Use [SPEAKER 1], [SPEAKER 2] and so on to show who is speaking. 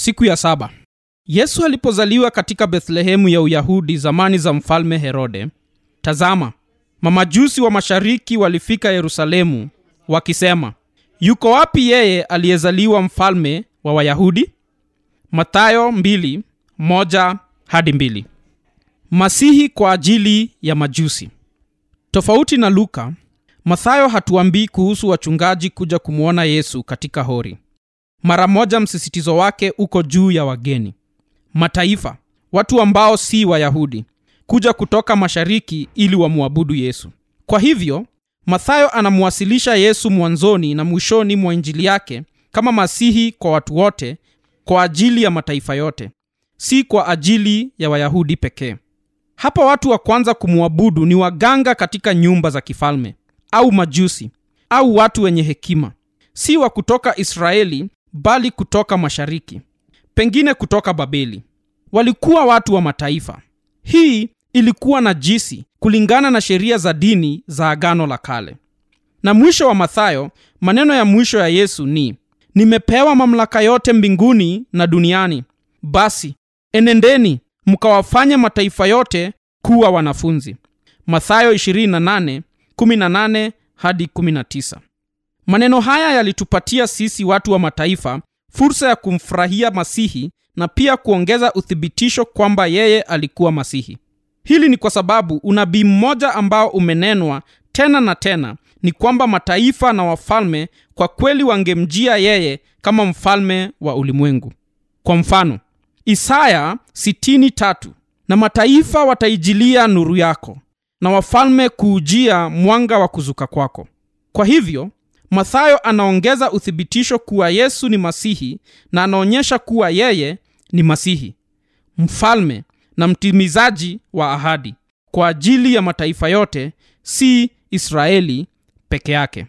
[SPEAKER 1] siku ya saba. Yesu alipozaliwa katika bethlehemu ya uyahudi zamani za mfalme herode tazama mamajusi wa mashariki walifika yerusalemu wakisema yuko wapi yeye aliyezaliwa mfalme wa wayahudi? Matayo mbili, moja, hadi mbili. masihi kwa ajili ya majusi. Tofauti na luka mathayo hatuambii kuhusu wachungaji kuja kumwona yesu katika hori mara moja msisitizo wake uko juu ya wageni. Mataifa watu ambao si wayahudi kuja kutoka mashariki ili wamwabudu yesu. Kwa hivyo mathayo anamwasilisha yesu mwanzoni na mwishoni mwa injili yake kama masihi kwa watu wote kwa ajili ya mataifa yote si kwa ajili ya wayahudi pekee. Hapa watu wa kwanza kumwabudu ni waganga katika nyumba za kifalme au majusi au watu wenye hekima si wa kutoka israeli bali kutoka mashariki pengine kutoka babeli. Walikuwa watu wa mataifa. Hii ilikuwa najisi kulingana na sheria za dini za agano la kale. Na mwisho wa mathayo maneno ya mwisho ya yesu ni nimepewa mamlaka yote mbinguni na duniani. Basi enendeni mkawafanye mataifa yote kuwa wanafunzi. Mathayo 28 18 hadi 19 maneno haya yalitupatia sisi watu wa mataifa fursa ya kumfurahia masihi na pia kuongeza uthibitisho kwamba yeye alikuwa masihi. Hili ni kwa sababu unabii mmoja ambao umenenwa tena na tena ni kwamba mataifa na wafalme kwa kweli wangemjia yeye kama mfalme wa ulimwengu. Kwa mfano isaya 63 na mataifa wataijilia nuru yako na wafalme kuujia mwanga wa kuzuka kwako. Kwa hivyo mathayo anaongeza uthibitisho kuwa yesu ni masihi na anaonyesha kuwa yeye ni masihi mfalme na mtimizaji wa ahadi kwa ajili ya mataifa yote si israeli peke yake